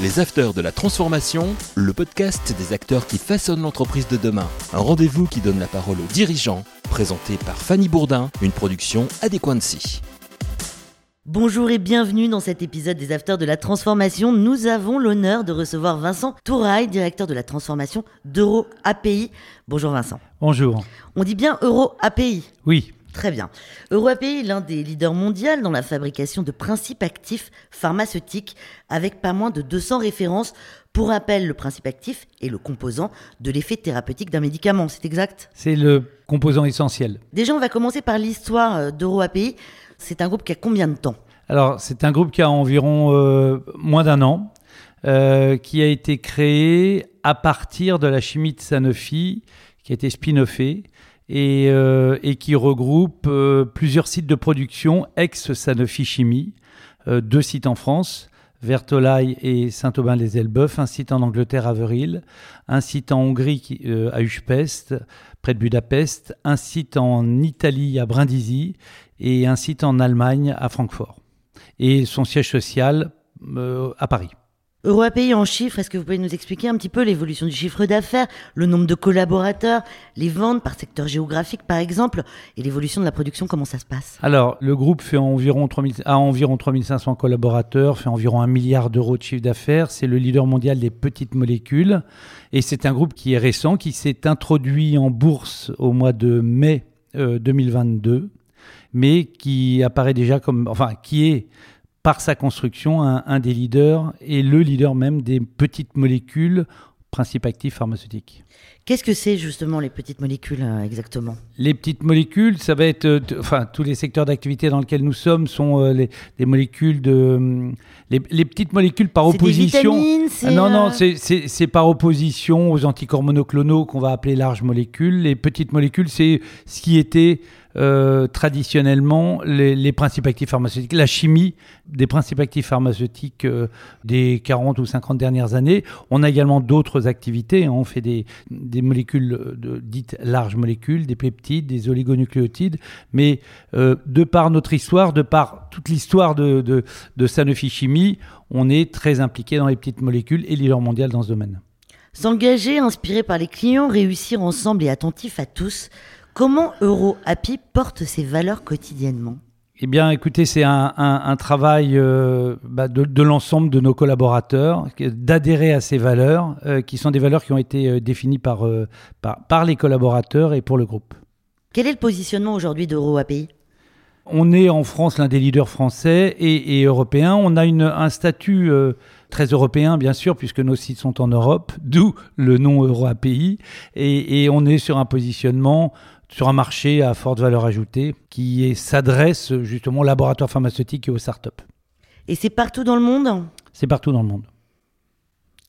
Les Afters de la Transformation, le podcast des acteurs qui façonnent l'entreprise de demain. Un rendez-vous qui donne la parole aux dirigeants, présenté par Fanny Bourdin, une production Adéquancy. Bonjour et bienvenue dans cet épisode des Afters de la Transformation. Nous avons l'honneur de recevoir Vincent Touraille, directeur de la transformation d'Euro API. Bonjour Vincent. Bonjour. On dit bien Euro API Oui. Très bien. EuroAPI est l'un des leaders mondiaux dans la fabrication de principes actifs pharmaceutiques avec pas moins de 200 références. Pour rappel, le principe actif est le composant de l'effet thérapeutique d'un médicament, c'est exact? C'est le composant essentiel. Déjà, on va commencer par l'histoire euh, d'EuroAPI. C'est un groupe qui a combien de temps? Alors, c'est un groupe qui a environ euh, moins d'un an, euh, qui a été créé à partir de la chimie de Sanofi, qui a été spin-offée et, euh, et qui regroupe euh, plusieurs sites de production ex-Sanofi Chimie, euh, deux sites en France, Vertolaye et Saint-Aubin-les-Elbeuf, un site en Angleterre à Veryl, un site en Hongrie euh, à Uspest, près de Budapest, un site en Italie à Brindisi et un site en Allemagne à Francfort. Et son siège social euh, à Paris. EuroAPI en chiffres, est-ce que vous pouvez nous expliquer un petit peu l'évolution du chiffre d'affaires, le nombre de collaborateurs, les ventes par secteur géographique par exemple, et l'évolution de la production, comment ça se passe? Alors, le groupe fait environ 3000, a environ 3500 collaborateurs, fait environ un milliard d'euros de chiffre d'affaires. C'est le leader mondial des petites molécules. Et c'est un groupe qui est récent, qui s'est introduit en bourse au mois de mai euh, 2022, mais qui apparaît déjà comme, enfin, qui est par sa construction un, un des leaders et le leader même des petites molécules, principe actif pharmaceutique. Qu'est-ce que c'est justement les petites molécules euh, exactement? Les petites molécules, ça va être, euh, enfin, tous les secteurs d'activité dans lesquels nous sommes sont euh, les, les molécules de, les, les petites molécules par C'est des opposition. vitamines, Ah non, non, c'est par opposition aux anticorps monoclonaux qu'on va appeler larges molécules. Les petites molécules, c'est ce qui était euh, traditionnellement les, principes actifs pharmaceutiques, la chimie des principes actifs pharmaceutiques euh, des 40 ou 50 dernières années. On a également d'autres activités. hein. On fait des, des molécules de, dites larges molécules, des peptides, des oligonucléotides. Mais euh, de par notre histoire, de par toute l'histoire de, de, de Sanofi Chimie, on est très impliqué dans les petites molécules et leader mondial dans ce domaine. S'engager, inspiré par les clients, réussir ensemble et attentif à tous. Comment EuroAPI porte ses valeurs quotidiennement? Eh bien, écoutez, c'est un, un- un travail euh, bah, de, de l'ensemble de nos collaborateurs, d'adhérer à ces valeurs, euh, qui sont des valeurs qui ont été euh, définies par, euh, par, par les collaborateurs et pour le groupe. Quel est le positionnement aujourd'hui d'EuroAPI On est en France l'un des leaders français et, et européens. On a une, un statut très européen, bien sûr, puisque nos sites sont en Europe, d'où le nom EuroAPI. Et, et on est sur un positionnement sur un marché à forte valeur ajoutée qui s'adresse justement aux laboratoires pharmaceutiques et aux startups. Et c'est partout dans le monde? C'est partout dans le monde.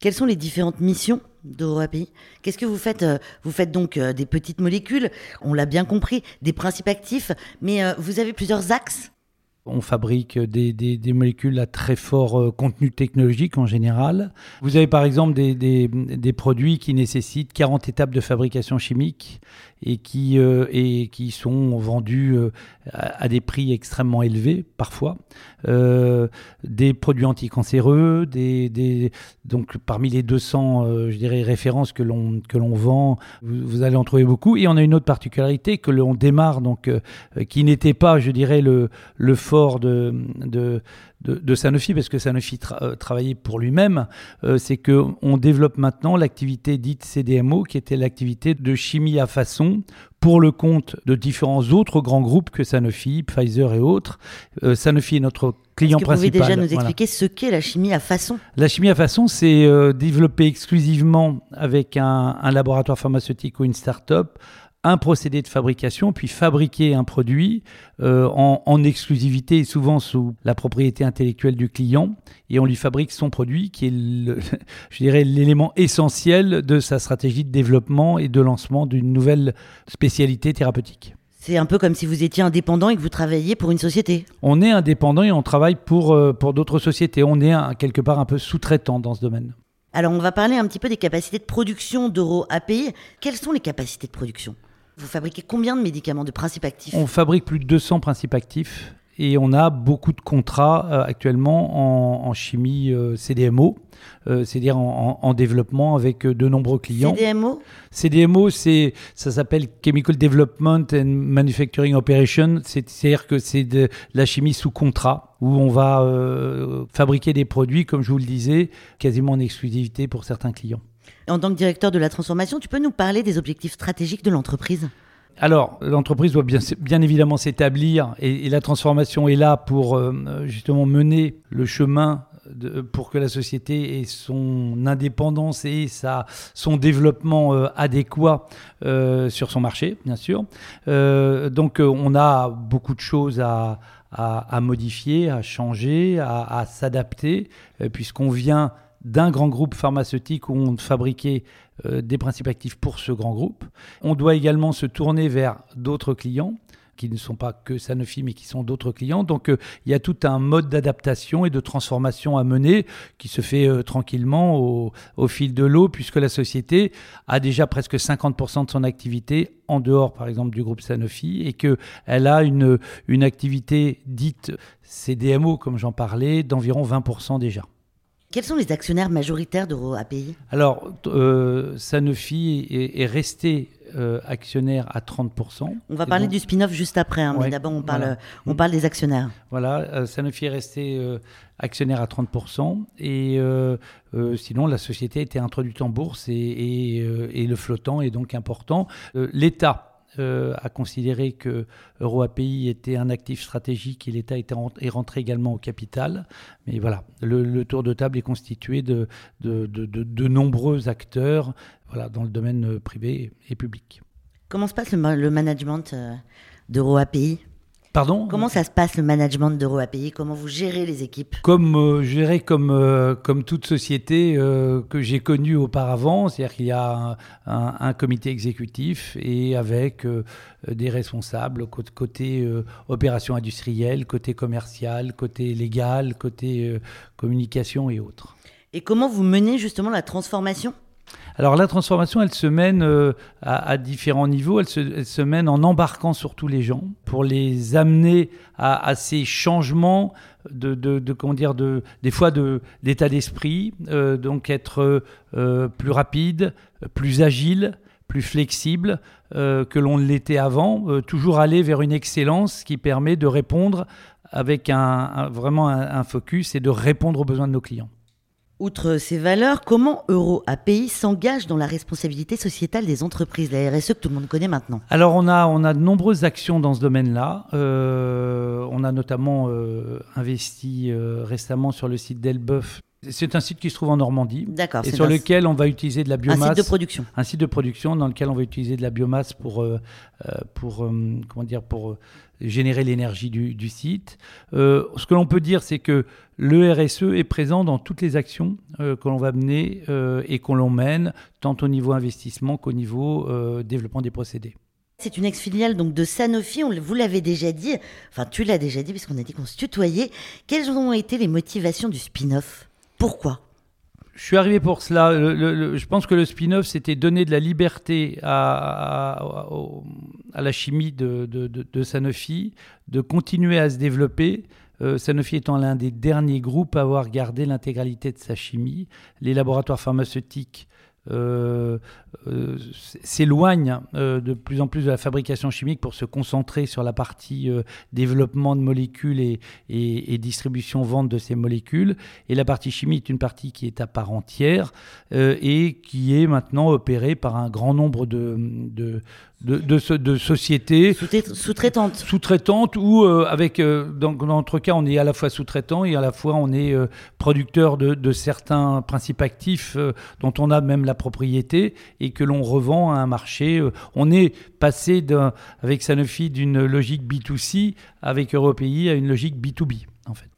Quelles sont les différentes missions d'EuroAPI? Qu'est-ce que vous faites Euh, Vous faites donc euh, des petites molécules, on l'a bien compris, des principes actifs, mais euh, vous avez plusieurs axes? On fabrique des, des- molécules à très fort euh, contenu technologique en général. Vous avez par exemple des, des- produits qui nécessitent 40 étapes de fabrication chimique et qui, euh, et qui sont vendus euh, à, des prix extrêmement élevés parfois. Des produits anticancéreux, des, des- donc parmi les 200 euh, je dirais, références que l'on vend, vous, vous allez en trouver beaucoup. Et on a une autre particularité que l'on démarre donc qui n'était pas, je dirais, le, le fort de, de, de, de Sanofi, parce que Sanofi tra- euh, travaillait pour lui-même, euh, c'est qu'on développe maintenant l'activité dite CDMO, qui était l'activité de chimie à façon pour le compte de différents autres grands groupes que Sanofi, Pfizer et autres. Euh, Sanofi est notre client Est-ce que vous pouvez principal. déjà nous Voilà. expliquer ce qu'est la chimie à façon? La chimie à façon, c'est euh, développer exclusivement avec un, un laboratoire pharmaceutique ou une start-up un procédé de fabrication, puis fabriquer un produit euh, en, en exclusivité et souvent sous la propriété intellectuelle du client, et on lui fabrique son produit qui est, le- je dirais, l'élément essentiel de sa stratégie de développement et de lancement d'une nouvelle spécialité thérapeutique. C'est un peu comme si vous étiez indépendant et que vous travailliez pour une société. On est indépendant et on travaille pour, euh, pour d'autres sociétés. On est un- quelque part un peu sous-traitant dans ce domaine. Alors on va parler un petit peu des capacités de production d'EuroAPI. Quelles sont les capacités de production? Vous fabriquez combien de médicaments, de principes actifs? On fabrique plus de 200 principes actifs et on a beaucoup de contrats actuellement en, chimie CDMO. c'est-à-dire en, développement avec de nombreux clients. CDMO CDMO, c'est, ça s'appelle Chemical Development and Manufacturing Operation. C'est-à-dire que c'est de la chimie sous contrat où on va fabriquer des produits, comme je vous le disais, quasiment en exclusivité pour certains clients. En tant que directeur de la transformation, tu peux nous parler des objectifs stratégiques de l'entreprise? Alors, l'entreprise doit bien, évidemment s'établir et, la transformation est là pour euh, justement mener le chemin pour que la société ait son indépendance et sa, son développement euh, adéquat euh, sur son marché, bien sûr. donc, on a beaucoup de choses à, modifier, à changer, à s'adapter, puisqu'on vient d'un grand groupe pharmaceutique où on fabriquait euh, des principes actifs pour ce grand groupe. On doit également se tourner vers d'autres clients qui ne sont pas que Sanofi, mais qui sont d'autres clients. Donc euh, il y a tout un mode d'adaptation et de transformation à mener qui se fait euh, tranquillement au, au, fil de l'eau, puisque la société a déjà presque 50% de son activité en dehors, par exemple, du groupe Sanofi, et qu'elle a une, une activité dite CDMO, comme j'en parlais, d'environ 20% déjà. Quels sont les actionnaires majoritaires d'EuroAPI Alors, euh, Sanofi est, resté euh, actionnaire à 30%. On va parler du spin-off juste après, hein, mais d'abord on, parle, on parle des actionnaires. Voilà, euh, Sanofi est resté actionnaire à 30%, et sinon la société a été introduite en bourse et, et le flottant est donc important. L'État euh, a considéré que EuroAPI était un actif stratégique et l'État est rentré également au capital. Mais voilà, le, tour de table est constitué de, de, de, nombreux acteurs voilà, dans le domaine privé et public. Comment se passe le, le management euh, d'EuroAPI? Pardon Comment ça se passe le management d'EuroAPI Comment vous gérez les équipes? Comme euh, comme euh, comme toute société euh, que j'ai connue auparavant, c'est-à-dire qu'il y a un, comité exécutif et avec des responsables côté, opération industrielle, côté commercial, côté légal, côté communication et autres. Et comment vous menez justement la transformation? Alors la transformation, elle se mène euh, à, différents niveaux. Elle se, mène en embarquant surtout les gens pour les amener à, ces changements de, de, comment dire, de, des fois d'état d'esprit, euh, donc être euh, plus rapide, plus agile plus flexible que l'on l'était avant, toujours aller vers une excellence qui permet de répondre avec un, vraiment un focus et de répondre aux besoins de nos clients. Outre ces valeurs, comment EuroAPI s'engage dans la responsabilité sociétale des entreprises, la RSE que tout le monde connaît maintenant? Alors on a, on de nombreuses actions dans ce domaine-là. Euh, on a notamment euh, investi euh, récemment sur le site d'Elbeuf. C'est un site qui se trouve en Normandie. D'accord. Et sur lequel on va utiliser de la biomasse. Un site de production. Un site de production dans lequel on va utiliser de la biomasse pour, pour comment dire, pour générer l'énergie du, site. Euh, ce que l'on peut dire, c'est que le RSE est présent dans toutes les actions euh, que l'on va mener euh, et qu'on l'on mène, tant au niveau investissement qu'au niveau développement des procédés. C'est une ex-filiale donc de Sanofi, on, vous l'avez déjà dit, enfin tu l'as déjà dit puisqu'on a dit qu'on se tutoyait. Quelles ont été les motivations du spin-off? Pourquoi? Je suis arrivé pour cela. je pense que le spin-off, c'était donner de la liberté à, la chimie de, Sanofi, de continuer à se développer. Euh, Sanofi étant l'un des derniers groupes à avoir gardé l'intégralité de sa chimie. Les laboratoires pharmaceutiques euh, euh, s'éloigne euh, de plus en plus de la fabrication chimique pour se concentrer sur la partie développement de molécules et, et, distribution, vente de ces molécules. Et la partie chimie est une partie qui est à part entière et qui est maintenant opérée par un grand nombre de, de, de, sociétés sous-traitantes sous-traitantes ou avec dans, notre cas on est à la fois sous-traitant et à la fois on est producteur de, de, certains principes actifs dont on a même la propriété et que l'on revend à un marché. Euh, on est passé avec Sanofi d'une logique B2C avec Européi à une logique B2B en fait.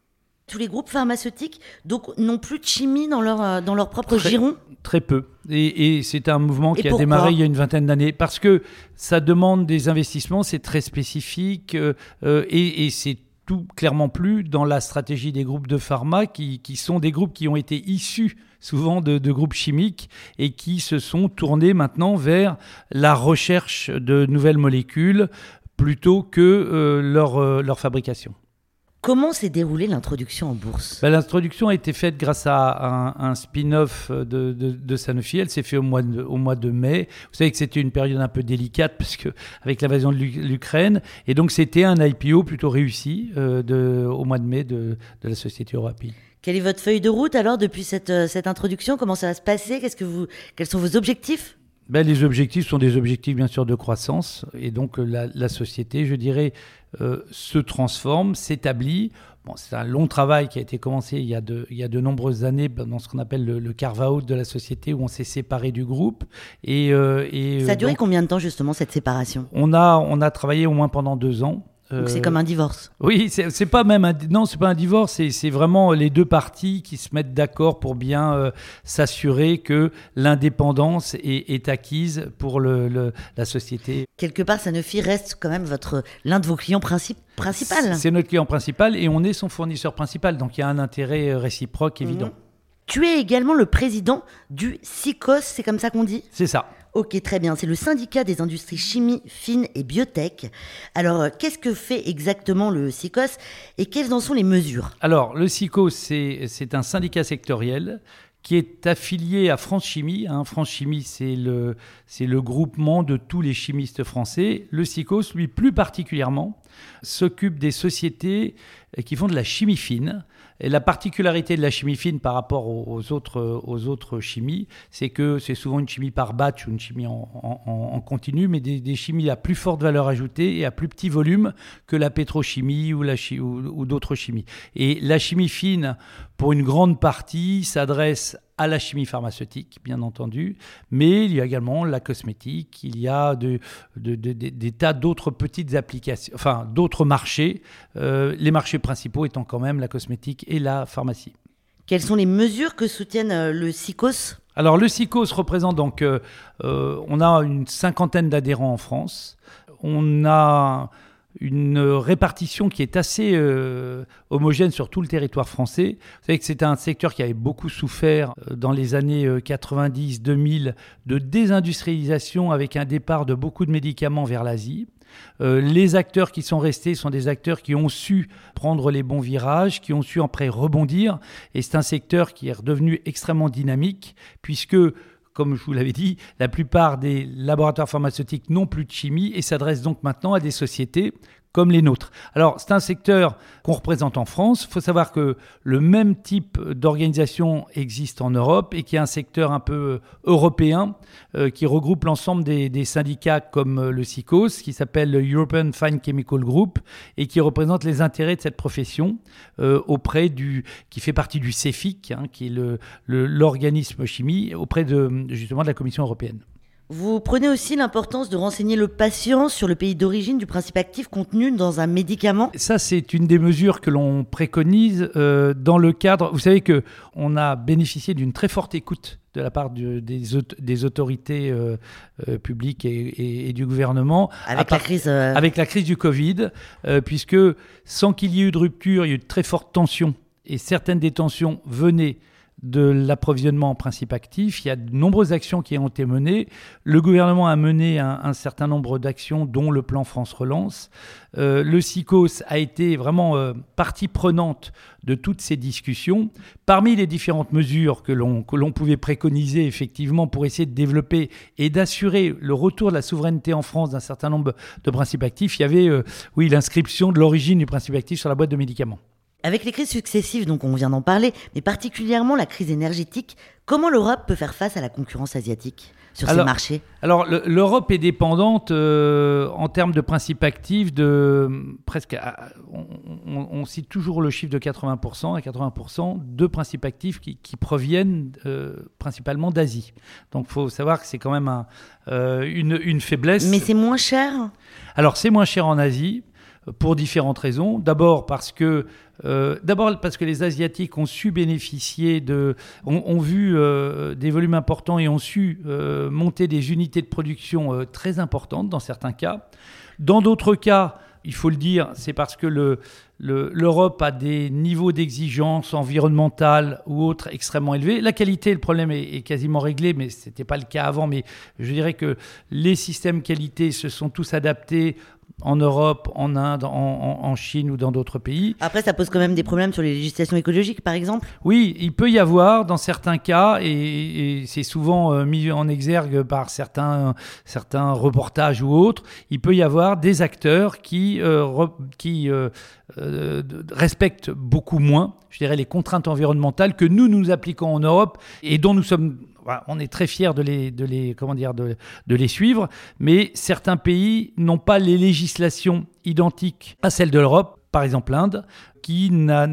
Tous les groupes pharmaceutiques donc n'ont plus de chimie dans leur, euh, dans leur propre giron Très peu. Et, c'est un mouvement qui a démarré il y a une vingtaine d'années. Parce que ça demande des investissements, c'est très spécifique euh, et, et c'est tout clairement plus dans la stratégie des groupes de pharma qui, qui sont des groupes qui ont été issus souvent de, groupes chimiques et qui se sont tournés maintenant vers la recherche de nouvelles molécules plutôt que euh, leur, euh, leur fabrication. Comment s'est déroulée l'introduction en bourse? Ben, L'introduction a été faite grâce à un, spin-off de, de, Sanofi. Elle s'est faite au mois, de, au mois de mai. Vous savez que c'était une période un peu délicate parce que, avec l'invasion de l'Ukraine. Et donc, c'était un IPO plutôt réussi euh, de, au mois de mai de, la société Europi. Quelle est votre feuille de route alors depuis cette, euh, cette introduction? Comment ça va se passer? Qu'est-ce que vous, Quels sont vos objectifs? Ben, Les objectifs sont des objectifs bien sûr de croissance. Et donc, la, la société, je dirais, euh, se transforme, s'établit. Bon, c'est un long travail qui a été commencé il y a de, il y a de nombreuses années dans ce qu'on appelle le, carve-out de la société où on s'est séparé du groupe. Et, euh, et Ça a duré combien de temps justement cette séparation? On a, on a travaillé au moins pendant deux ans. Donc c'est comme un divorce. Oui, c'est pas même un non, c'est pas un divorce, c'est vraiment les deux parties qui se mettent d'accord pour bien euh, s'assurer que l'indépendance est, est, acquise pour le, la société. Quelque part, Sanofi reste quand même votre l'un de vos clients principaux. C'est notre client principal et on est son fournisseur principal, donc il y a un intérêt euh, réciproque évident. Mhm. Tu es également le président du SICOS, c'est comme ça qu'on dit? C'est ça. Ok, très bien. C'est le syndicat des industries chimie, fines et biotech. Alors, euh, qu'est-ce que fait exactement le SICOS et quelles en sont les mesures? Alors, le SICOS, c'est un syndicat sectoriel qui est affilié à France Chimie. Hein. France Chimie, c'est le, le groupement de tous les chimistes français. Le SICOS, lui, plus particulièrement, s'occupe des sociétés qui font de la chimie fine. Et la particularité de la chimie fine par rapport aux autres, aux autres chimies, c'est que c'est souvent une chimie par batch ou une chimie en, continu, mais des, chimies à plus forte valeur ajoutée et à plus petit volume que la pétrochimie ou, ou d'autres chimies. Et la chimie fine, pour une grande partie, s'adresse à la chimie pharmaceutique, bien entendu, mais il y a également la cosmétique, il y a de, des tas d'autres petites applications, enfin d'autres marchés, euh, les marchés principaux étant quand même la cosmétique et la pharmacie. Quelles sont les mesures que soutiennent euh, le SICOS? Alors le SICOS représente donc, euh, on a une cinquantaine d'adhérents en France, on a une répartition qui est assez euh, homogène sur tout le territoire français. Vous savez que c'était un secteur qui avait beaucoup souffert euh, dans les années 90-2000 euh, de désindustrialisation avec un départ de beaucoup de médicaments vers l'Asie. les acteurs qui sont restés sont des acteurs qui ont su prendre les bons virages, qui ont su après rebondir. Et c'est un secteur qui est redevenu extrêmement dynamique puisque comme je vous l'avais dit, la plupart des laboratoires pharmaceutiques n'ont plus de chimie et s'adressent donc maintenant à des sociétés comme les nôtres. Alors, c'est un secteur qu'on représente en France. Il faut savoir que le même type d'organisation existe en Europe et qu'il y a un secteur un peu euh, européen euh, qui regroupe l'ensemble des, syndicats comme euh, le SICOS, qui s'appelle le European Fine Chemical Group et qui représente les intérêts de cette profession auprès du, qui fait partie du CEFIC, hein, qui est l'organisme chimie, auprès de, justement de la Commission européenne. Vous prenez aussi l'importance de renseigner le patient sur le pays d'origine du principe actif contenu dans un médicament. Ça, c'est une des mesures que l'on préconise euh, dans le cadre. Vous savez que on a bénéficié d'une très forte écoute de la part des, des, autorités euh, euh, publiques et, du gouvernement. Avec la crise. Avec la crise du Covid, puisque sans qu'il y ait eu de rupture, il y a eu de très fortes tensions et certaines des tensions venaient de l'approvisionnement en principe actif. Il y a de nombreuses actions qui ont été menées. Le gouvernement a mené un, certain nombre d'actions, dont le plan France Relance. Euh, le SICOS a été vraiment euh, partie prenante de toutes ces discussions. Parmi les différentes mesures que l'on pouvait préconiser effectivement pour essayer de développer et d'assurer le retour de la souveraineté en France d'un certain nombre de principes actifs, il y avait euh, oui l'inscription de l'origine du principe actif sur la boîte de médicaments. Avec les crises successives, donc on vient d'en parler, mais particulièrement la crise énergétique, comment l'Europe peut faire face à la concurrence asiatique sur ces marchés? Alors l'Europe est dépendante euh, en termes de principes actifs de presque, on, cite toujours le chiffre de 80% à 80% de principes actifs qui, proviennent euh, principalement d'Asie. Donc il faut savoir que c'est quand même euh, une, une faiblesse. Mais c'est moins cher? Alors c'est moins cher en Asie pour différentes raisons. D'abord parce que euh, d'abord parce que les Asiatiques ont su bénéficier de, ont, vu euh, des volumes importants et ont su euh, monter des unités de production très importantes dans certains cas. Dans d'autres cas, il faut le dire, c'est parce que l'Europe a des niveaux d'exigence environnementale ou autres extrêmement élevés. La qualité, le problème est, est quasiment réglé, mais ce n'était pas le cas avant. Mais je dirais que les systèmes qualité se sont tous adaptés en Europe, en Inde, en, Chine ou dans d'autres pays. Après, ça pose quand même des problèmes sur les législations écologiques, par exemple Oui, il peut y avoir dans certains cas, et, c'est souvent euh, mis en exergue par certains, certains reportages ou autres, il peut y avoir des acteurs qui, euh, qui euh, respectent beaucoup moins, je dirais, les contraintes environnementales que nous nous appliquons en Europe et dont nous sommes on est très fiers de les, de les, comment dire, de, les suivre, mais certains pays n'ont pas les législations identiques à celles de l'Europe par exemple l'Inde, qui n'a,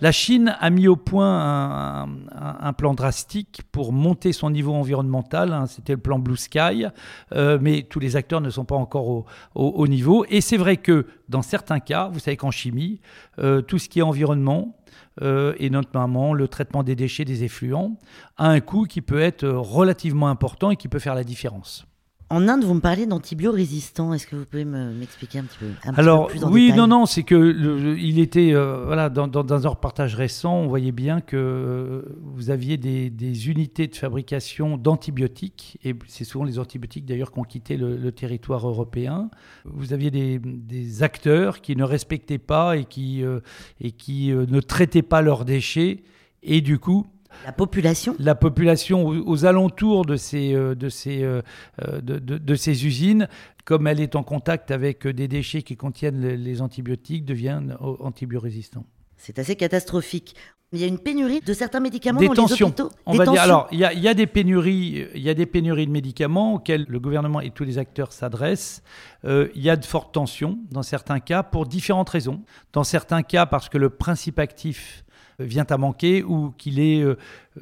la Chine a mis au point un, plan drastique pour monter son niveau environnemental. Hein, c'était le plan Blue Sky, euh, mais tous les acteurs ne sont pas encore au, au, niveau. Et c'est vrai que dans certains cas, vous savez qu'en chimie, euh, tout ce qui est environnement, euh, et notamment le traitement des déchets, des effluents, a un coût qui peut être relativement important et qui peut faire la différence. En Inde, vous me parlez d'antibiorésistants. Est-ce que vous pouvez m'expliquer un petit peu Alors, oui, non, non, c'est que il était euh, voilà dans, un reportage récent, on voyait bien que euh, vous aviez des, unités de fabrication d'antibiotiques et c'est souvent les antibiotiques d'ailleurs qui ont quitté le, territoire européen. Vous aviez des, acteurs qui ne respectaient pas et qui euh, et qui ne traitaient pas leurs déchets et du coup la population La population aux, alentours de ces, euh, de, ces, euh, euh, de, de, ces usines, comme elle est en contact avec des déchets qui contiennent les, antibiotiques, devient antibiorésistant. C'est assez catastrophique. Il y a une pénurie de certains médicaments dans les hôpitaux. On va dire. Alors, il y, a, il y, a, des pénuries, il y a des pénuries de médicaments auxquelles le gouvernement et tous les acteurs s'adressent. il y a de fortes tensions dans certains cas pour différentes raisons. Dans certains cas, parce que le principe actif vient à manquer ou qu'il est, euh,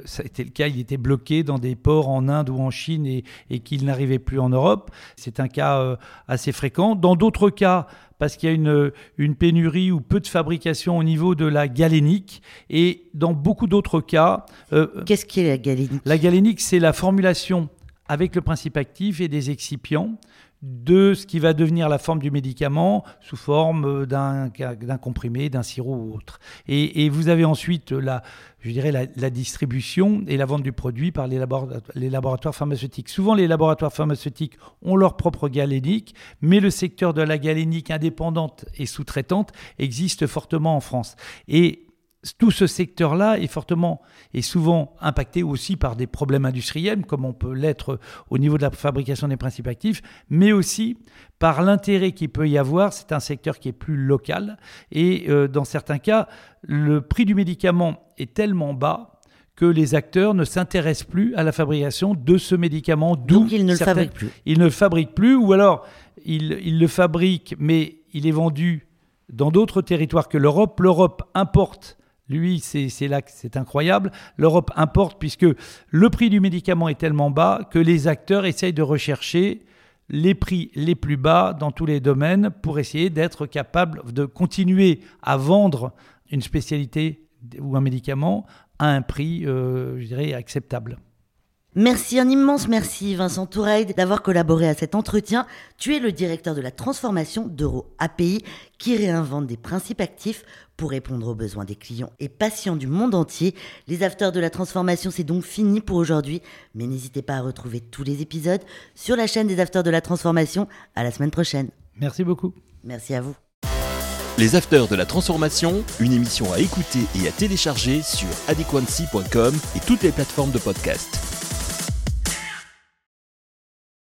ça a été le cas, il était bloqué dans des ports en Inde ou en Chine et, et qu'il n'arrivait plus en Europe. C'est un cas euh, assez fréquent. Dans d'autres cas, parce qu'il y a une, une, pénurie ou peu de fabrication au niveau de la galénique. Et dans beaucoup d'autres cas... Euh, Qu'est-ce qu'est la galénique? La galénique, c'est la formulation avec le principe actif et des excipients de ce qui va devenir la forme du médicament sous forme d'un comprimé, d'un sirop ou autre. Et, vous avez ensuite la, je dirais la, distribution et la vente du produit par les, les, laboratoires pharmaceutiques. Souvent, les laboratoires pharmaceutiques ont leur propre galénique, mais le secteur de la galénique indépendante et sous-traitante existe fortement en France. Et tout ce secteur-là est fortement et souvent impacté aussi par des problèmes industriels, comme on peut l'être au niveau de la fabrication des principes actifs, mais aussi par l'intérêt qu'il peut y avoir. C'est un secteur qui est plus local et euh, dans certains cas, le prix du médicament est tellement bas que les acteurs ne s'intéressent plus à la fabrication de ce médicament. Donc ils ne le fabriquent plus. Ils ne le fabriquent plus, ou alors ils, ils le fabriquent, mais il est vendu dans d'autres territoires que l'Europe. L'Europe importe lui, c'est là que c'est incroyable. L'Europe importe puisque le prix du médicament est tellement bas que les acteurs essayent de rechercher les prix les plus bas dans tous les domaines pour essayer d'être capables de continuer à vendre une spécialité ou un médicament à un prix, euh, je dirais, acceptable. Merci, un immense merci Vincent Toureide d'avoir collaboré à cet entretien. Tu es le directeur de la transformation d'Euro API qui réinvente des principes actifs pour répondre aux besoins des clients et patients du monde entier. Les afters de la transformation, c'est donc fini pour aujourd'hui, mais n'hésitez pas à retrouver tous les épisodes sur la chaîne des afters de la transformation. À la semaine prochaine. Merci beaucoup. Merci à vous. Les Afters de la Transformation, une émission à écouter et à télécharger sur adequancy.com et toutes les plateformes de podcast.